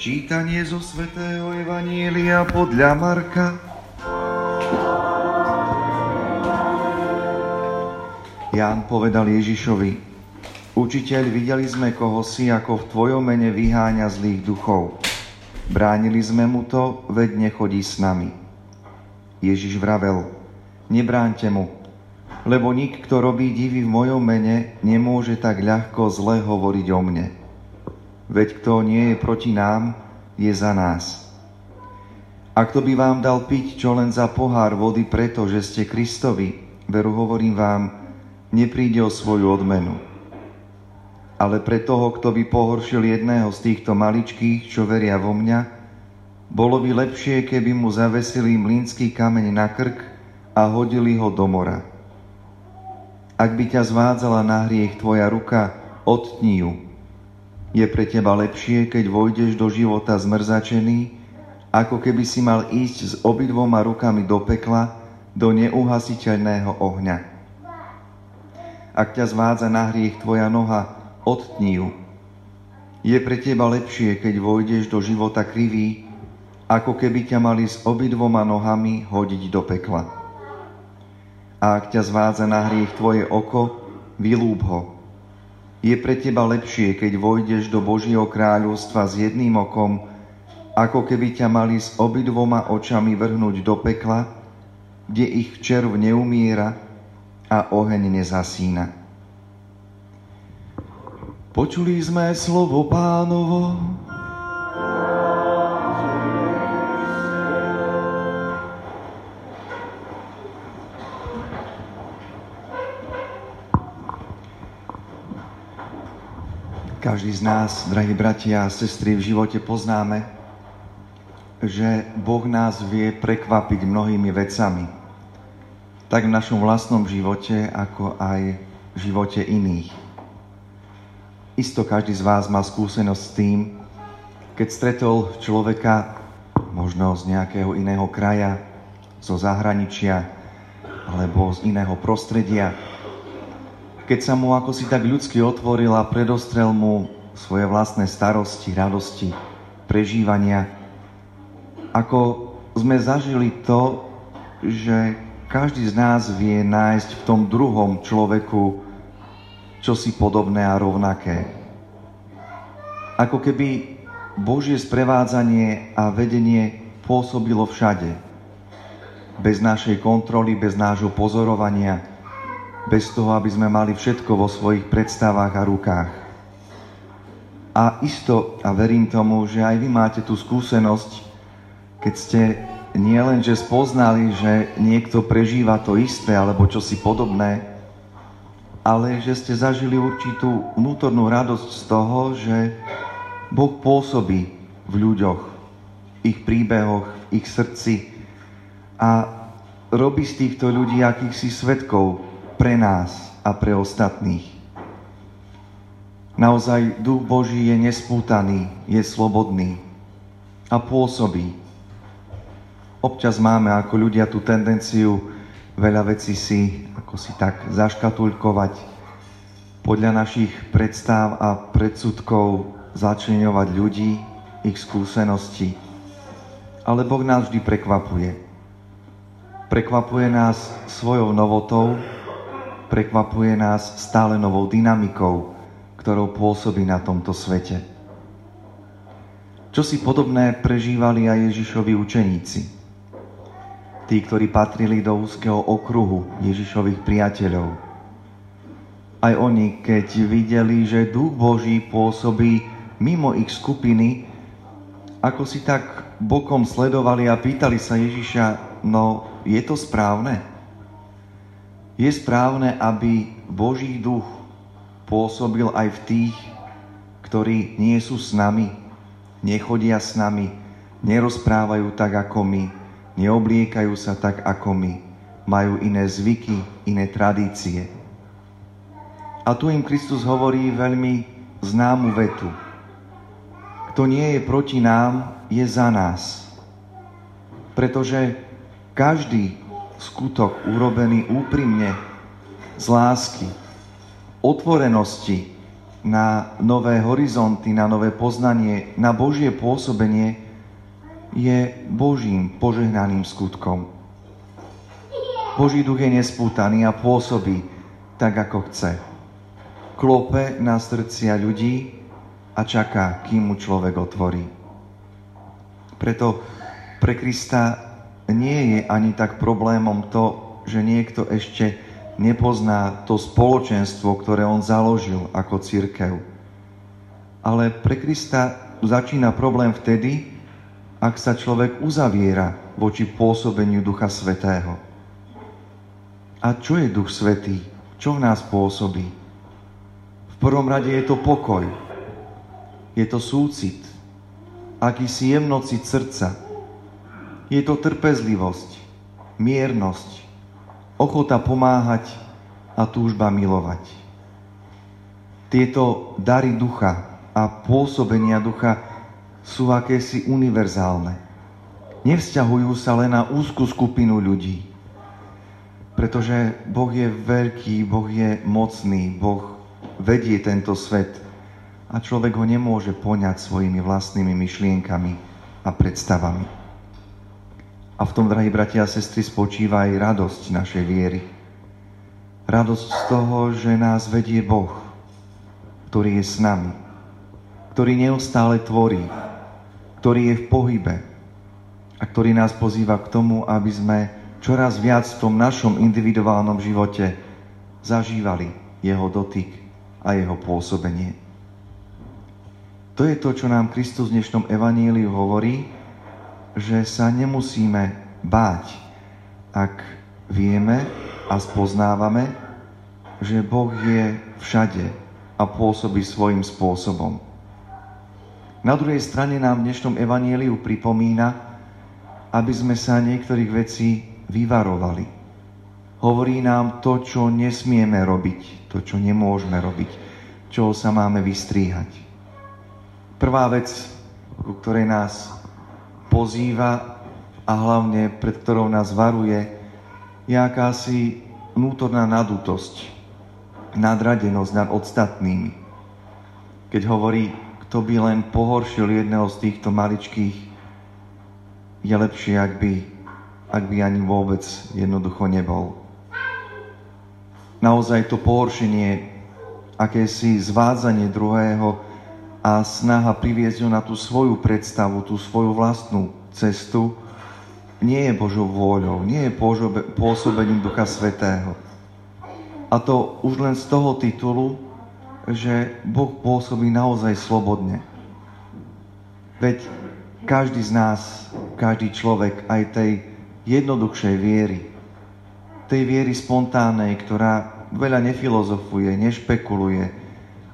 Čítanie zo svätého Evanielia podľa Marka. Ján povedal Ježišovi, Učiteľ, videli sme koho si, ako v Tvojom mene vyháňa zlých duchov. Bránili sme mu to, veď nechodí s nami. Ježiš vravel, nebránte mu, lebo nik, kto robí divy v mojom mene, nemôže tak ľahko zle hovoriť o mne. Veď kto nie je proti nám, je za nás. A kto by vám dal piť čo len za pohár vody preto, že ste Kristovi, veru hovorím vám, nepríde o svoju odmenu. Ale pre toho, kto by pohoršil jedného z týchto maličkých, čo veria vo mňa, bolo by lepšie, keby mu zavesili mlínsky kameň na krk a hodili ho do mora. Ak by ťa zvádzala na hriech tvoja ruka, odtni ju. Je pre teba lepšie, keď vojdeš do života zmrzačený, ako keby si mal ísť s obidvoma rukami do pekla, do neuhasiteľného ohňa. Ak ťa zvádza na hriech tvoja noha, odtni ju. Je pre teba lepšie, keď vojdeš do života krivý, ako keby ťa mali s obidvoma nohami hodiť do pekla a ak ťa zvádza na hriech tvoje oko, vylúb ho. Je pre teba lepšie, keď vojdeš do Božieho kráľovstva s jedným okom, ako keby ťa mali s obidvoma očami vrhnúť do pekla, kde ich červ neumiera a oheň nezasína. Počuli sme slovo pánovo, Každý z nás, drahí bratia a sestry, v živote poznáme, že Boh nás vie prekvapiť mnohými vecami. Tak v našom vlastnom živote, ako aj v živote iných. Isto každý z vás má skúsenosť s tým, keď stretol človeka možno z nejakého iného kraja, zo zahraničia alebo z iného prostredia, keď sa mu ako si tak ľudsky otvoril a predostrel mu svoje vlastné starosti, radosti, prežívania. Ako sme zažili to, že každý z nás vie nájsť v tom druhom človeku čosi podobné a rovnaké. Ako keby Božie sprevádzanie a vedenie pôsobilo všade. Bez našej kontroly, bez nášho pozorovania – bez toho, aby sme mali všetko vo svojich predstavách a rukách. A isto, a verím tomu, že aj vy máte tú skúsenosť, keď ste nielenže spoznali, že niekto prežíva to isté alebo čosi podobné, ale že ste zažili určitú vnútornú radosť z toho, že Boh pôsobí v ľuďoch, v ich príbehoch, v ich srdci a robí z týchto ľudí akýchsi svetkov pre nás a pre ostatných. Naozaj Duch Boží je nespútaný, je slobodný a pôsobí. Občas máme ako ľudia tú tendenciu veľa vecí si ako si tak zaškatulkovať, podľa našich predstav a predsudkov začleňovať ľudí, ich skúsenosti. Ale Boh nás vždy prekvapuje. Prekvapuje nás svojou novotou, prekvapuje nás stále novou dynamikou, ktorou pôsobí na tomto svete. Čo si podobné prežívali aj Ježišovi učeníci. Tí, ktorí patrili do úzkeho okruhu Ježišových priateľov. Aj oni, keď videli, že Duch Boží pôsobí mimo ich skupiny, ako si tak bokom sledovali a pýtali sa Ježiša, no je to správne? Je správne, aby Boží duch pôsobil aj v tých, ktorí nie sú s nami, nechodia s nami, nerozprávajú tak ako my, neobliekajú sa tak ako my, majú iné zvyky, iné tradície. A tu im Kristus hovorí veľmi známu vetu. Kto nie je proti nám, je za nás. Pretože každý, skutok urobený úprimne, z lásky, otvorenosti na nové horizonty, na nové poznanie, na Božie pôsobenie, je Božím požehnaným skutkom. Boží duch je nespútaný a pôsobí tak, ako chce. Klope na srdcia ľudí a čaká, kým mu človek otvorí. Preto pre Krista nie je ani tak problémom to, že niekto ešte nepozná to spoločenstvo, ktoré on založil ako církev. Ale pre Krista začína problém vtedy, ak sa človek uzaviera voči pôsobeniu Ducha Svetého. A čo je Duch Svetý? Čo v nás pôsobí? V prvom rade je to pokoj. Je to súcit. Akýsi jemnocit srdca. Je to trpezlivosť, miernosť, ochota pomáhať a túžba milovať. Tieto dary ducha a pôsobenia ducha sú akési univerzálne. Nevzťahujú sa len na úzkú skupinu ľudí. Pretože Boh je veľký, Boh je mocný, Boh vedie tento svet a človek ho nemôže poňať svojimi vlastnými myšlienkami a predstavami. A v tom, drahí bratia a sestry, spočíva aj radosť našej viery. Radosť z toho, že nás vedie Boh, ktorý je s nami, ktorý neustále tvorí, ktorý je v pohybe a ktorý nás pozýva k tomu, aby sme čoraz viac v tom našom individuálnom živote zažívali jeho dotyk a jeho pôsobenie. To je to, čo nám Kristus v dnešnom evaníliu hovorí, že sa nemusíme báť, ak vieme a spoznávame, že Boh je všade a pôsobí svojim spôsobom. Na druhej strane nám v dnešnom evaníliu pripomína, aby sme sa niektorých vecí vyvarovali. Hovorí nám to, čo nesmieme robiť, to, čo nemôžeme robiť, čo sa máme vystríhať. Prvá vec, ku ktorej nás pozýva a hlavne pred ktorou nás varuje, je akási vnútorná nadutosť, nadradenosť nad ostatnými. Keď hovorí, kto by len pohoršil jedného z týchto maličkých, je lepšie, ak by, ak by ani vôbec jednoducho nebol. Naozaj to pohoršenie, akési zvádzanie druhého a snaha priviesť ho na tú svoju predstavu, tú svoju vlastnú cestu, nie je Božou vôľou, nie je pôsobením Ducha Svetého. A to už len z toho titulu, že Boh pôsobí naozaj slobodne. Veď každý z nás, každý človek aj tej jednoduchšej viery, tej viery spontánnej, ktorá veľa nefilozofuje, nešpekuluje,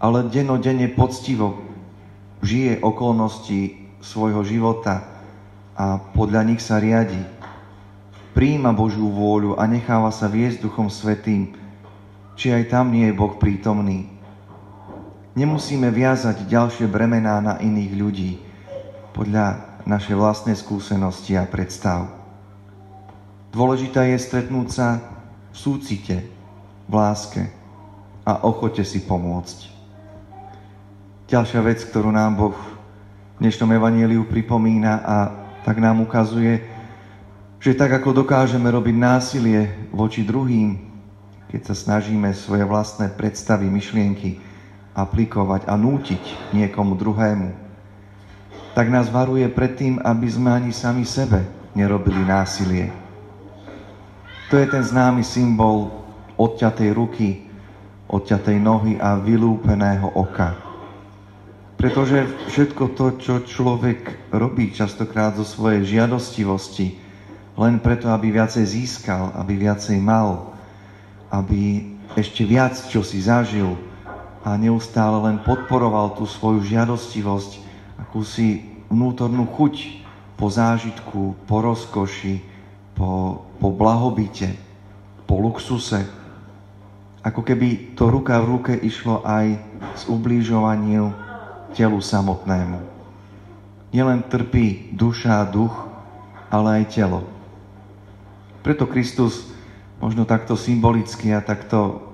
ale denodenne poctivo žije okolnosti svojho života a podľa nich sa riadi. Príjima Božiu vôľu a necháva sa viesť Duchom Svetým, či aj tam nie je Boh prítomný. Nemusíme viazať ďalšie bremená na iných ľudí podľa našej vlastnej skúsenosti a predstav. Dôležité je stretnúť sa v súcite, v láske a ochote si pomôcť. Ďalšia vec, ktorú nám Boh v dnešnom evaníliu pripomína a tak nám ukazuje, že tak ako dokážeme robiť násilie voči druhým, keď sa snažíme svoje vlastné predstavy, myšlienky aplikovať a nútiť niekomu druhému, tak nás varuje pred tým, aby sme ani sami sebe nerobili násilie. To je ten známy symbol odťatej ruky, odťatej nohy a vylúpeného oka. Pretože všetko to, čo človek robí častokrát zo svojej žiadostivosti, len preto, aby viacej získal, aby viacej mal, aby ešte viac, čo si zažil, a neustále len podporoval tú svoju žiadostivosť, akúsi vnútornú chuť po zážitku, po rozkoši, po, po blahobite, po luxuse. Ako keby to ruka v ruke išlo aj s ublížovaním telu samotnému. Nielen trpí duša a duch, ale aj telo. Preto Kristus možno takto symbolicky a takto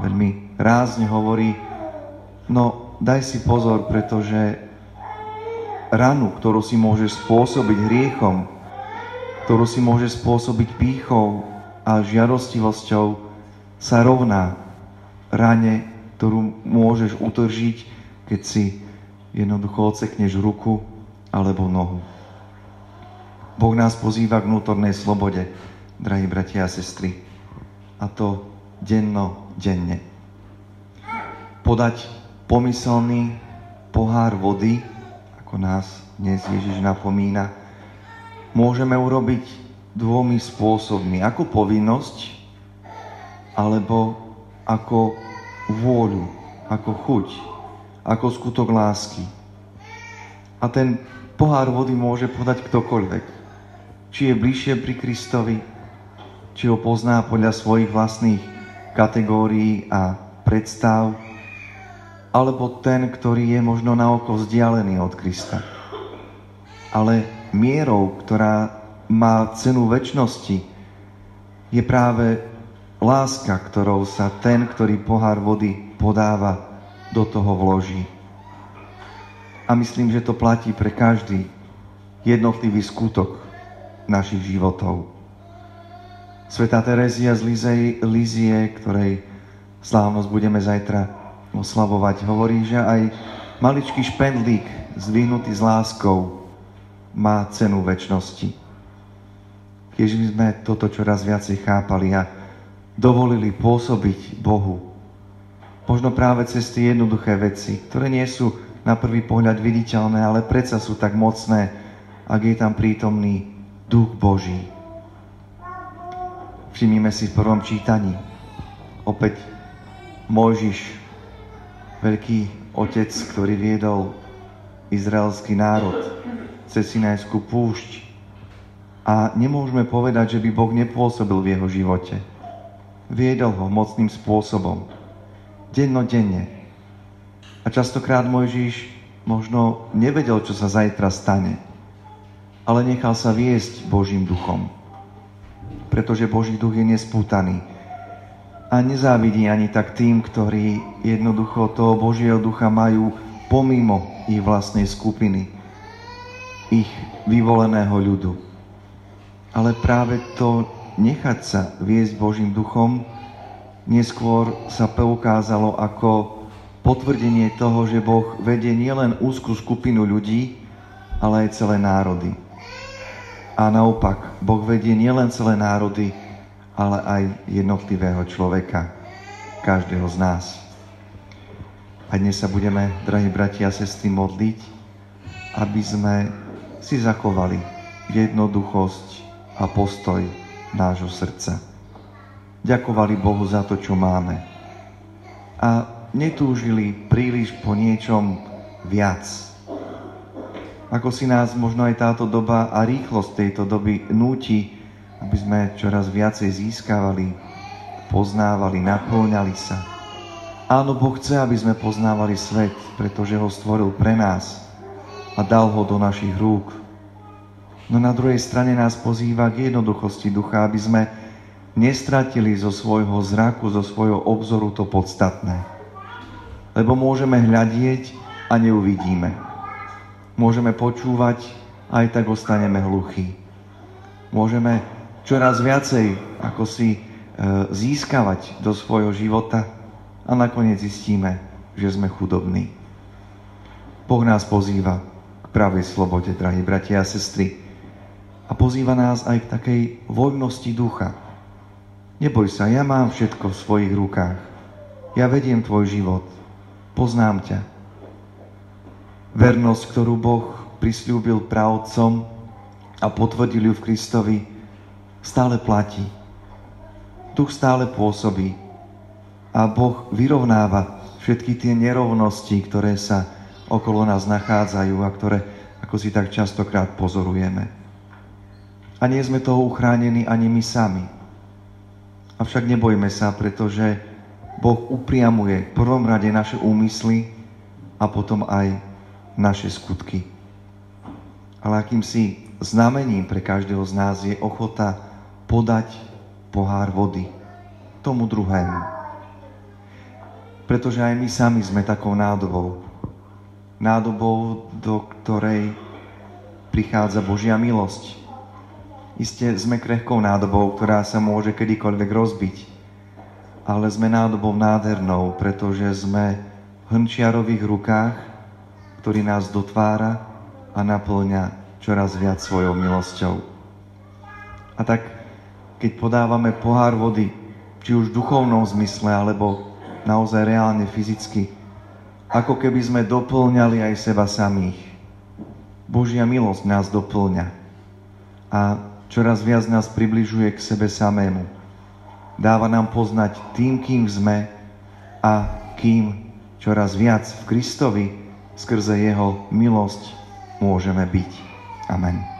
veľmi rázne hovorí, No, daj si pozor, pretože ranu, ktorú si môžeš spôsobiť hriechom, ktorú si môže spôsobiť pýchou a žiadostivosťou, sa rovná rane, ktorú môžeš utržiť, keď si jednoducho ocekneš ruku alebo nohu. Boh nás pozýva k vnútornej slobode, drahí bratia a sestry. A to denno, denne. Podať pomyselný pohár vody, ako nás dnes Ježiš napomína, môžeme urobiť dvomi spôsobmi. Ako povinnosť, alebo ako vôľu, ako chuť, ako skutok lásky. A ten pohár vody môže podať ktokoľvek. Či je bližšie pri Kristovi, či ho pozná podľa svojich vlastných kategórií a predstav, alebo ten, ktorý je možno na oko vzdialený od Krista. Ale mierou, ktorá má cenu väčšnosti, je práve láska, ktorou sa ten, ktorý pohár vody podáva, do toho vloží. A myslím, že to platí pre každý jednotlivý skutok našich životov. Sveta Terezia z Lizie, ktorej slávnosť budeme zajtra oslavovať, hovorí, že aj maličký špendlík zdvihnutý s láskou má cenu väčšnosti. Keď sme toto čoraz viacej chápali a dovolili pôsobiť Bohu. Možno práve cez tie jednoduché veci, ktoré nie sú na prvý pohľad viditeľné, ale predsa sú tak mocné, ak je tam prítomný Duch Boží. Všimnime si v prvom čítaní. Opäť Mojžiš, veľký otec, ktorý viedol izraelský národ cez Sinajskú púšť. A nemôžeme povedať, že by Boh nepôsobil v jeho živote. Viedol ho mocným spôsobom. Dennodenne. A častokrát Mojžiš možno nevedel, čo sa zajtra stane. Ale nechal sa viesť Božím duchom. Pretože Boží duch je nespútaný. A nezávidí ani tak tým, ktorí jednoducho toho Božieho ducha majú pomimo ich vlastnej skupiny, ich vyvoleného ľudu. Ale práve to nechať sa viesť Božím duchom neskôr sa poukázalo ako potvrdenie toho, že Boh vedie nielen úzkú skupinu ľudí, ale aj celé národy. A naopak, Boh vedie nielen celé národy, ale aj jednotlivého človeka, každého z nás. A dnes sa budeme, drahí bratia a sestry, modliť, aby sme si zachovali jednoduchosť a postoj nášho srdca. Ďakovali Bohu za to, čo máme. A netúžili príliš po niečom viac. Ako si nás možno aj táto doba a rýchlosť tejto doby núti, aby sme čoraz viacej získavali, poznávali, naplňali sa. Áno, Boh chce, aby sme poznávali svet, pretože ho stvoril pre nás a dal ho do našich rúk, No na druhej strane nás pozýva k jednoduchosti ducha, aby sme nestratili zo svojho zraku, zo svojho obzoru to podstatné. Lebo môžeme hľadieť a neuvidíme. Môžeme počúvať aj tak ostaneme hluchí. Môžeme čoraz viacej ako si e, získavať do svojho života a nakoniec zistíme, že sme chudobní. Boh nás pozýva k pravej slobode, drahí bratia a sestry a pozýva nás aj k takej voľnosti ducha. Neboj sa, ja mám všetko v svojich rukách. Ja vediem tvoj život. Poznám ťa. Vernosť, ktorú Boh prislúbil pravcom a potvrdil ju v Kristovi, stále platí. Duch stále pôsobí a Boh vyrovnáva všetky tie nerovnosti, ktoré sa okolo nás nachádzajú a ktoré, ako si tak častokrát pozorujeme. A nie sme toho uchránení ani my sami. Avšak nebojme sa, pretože Boh upriamuje v prvom rade naše úmysly a potom aj naše skutky. Ale akýmsi znamením pre každého z nás je ochota podať pohár vody tomu druhému. Pretože aj my sami sme takou nádobou. Nádobou, do ktorej prichádza Božia milosť. Isté sme krehkou nádobou, ktorá sa môže kedykoľvek rozbiť. Ale sme nádobou nádhernou, pretože sme v hrnčiarových rukách, ktorý nás dotvára a naplňa čoraz viac svojou milosťou. A tak, keď podávame pohár vody, či už v duchovnom zmysle, alebo naozaj reálne fyzicky, ako keby sme doplňali aj seba samých. Božia milosť nás doplňa a čoraz viac nás približuje k sebe samému. Dáva nám poznať tým, kým sme a kým čoraz viac v Kristovi skrze Jeho milosť môžeme byť. Amen.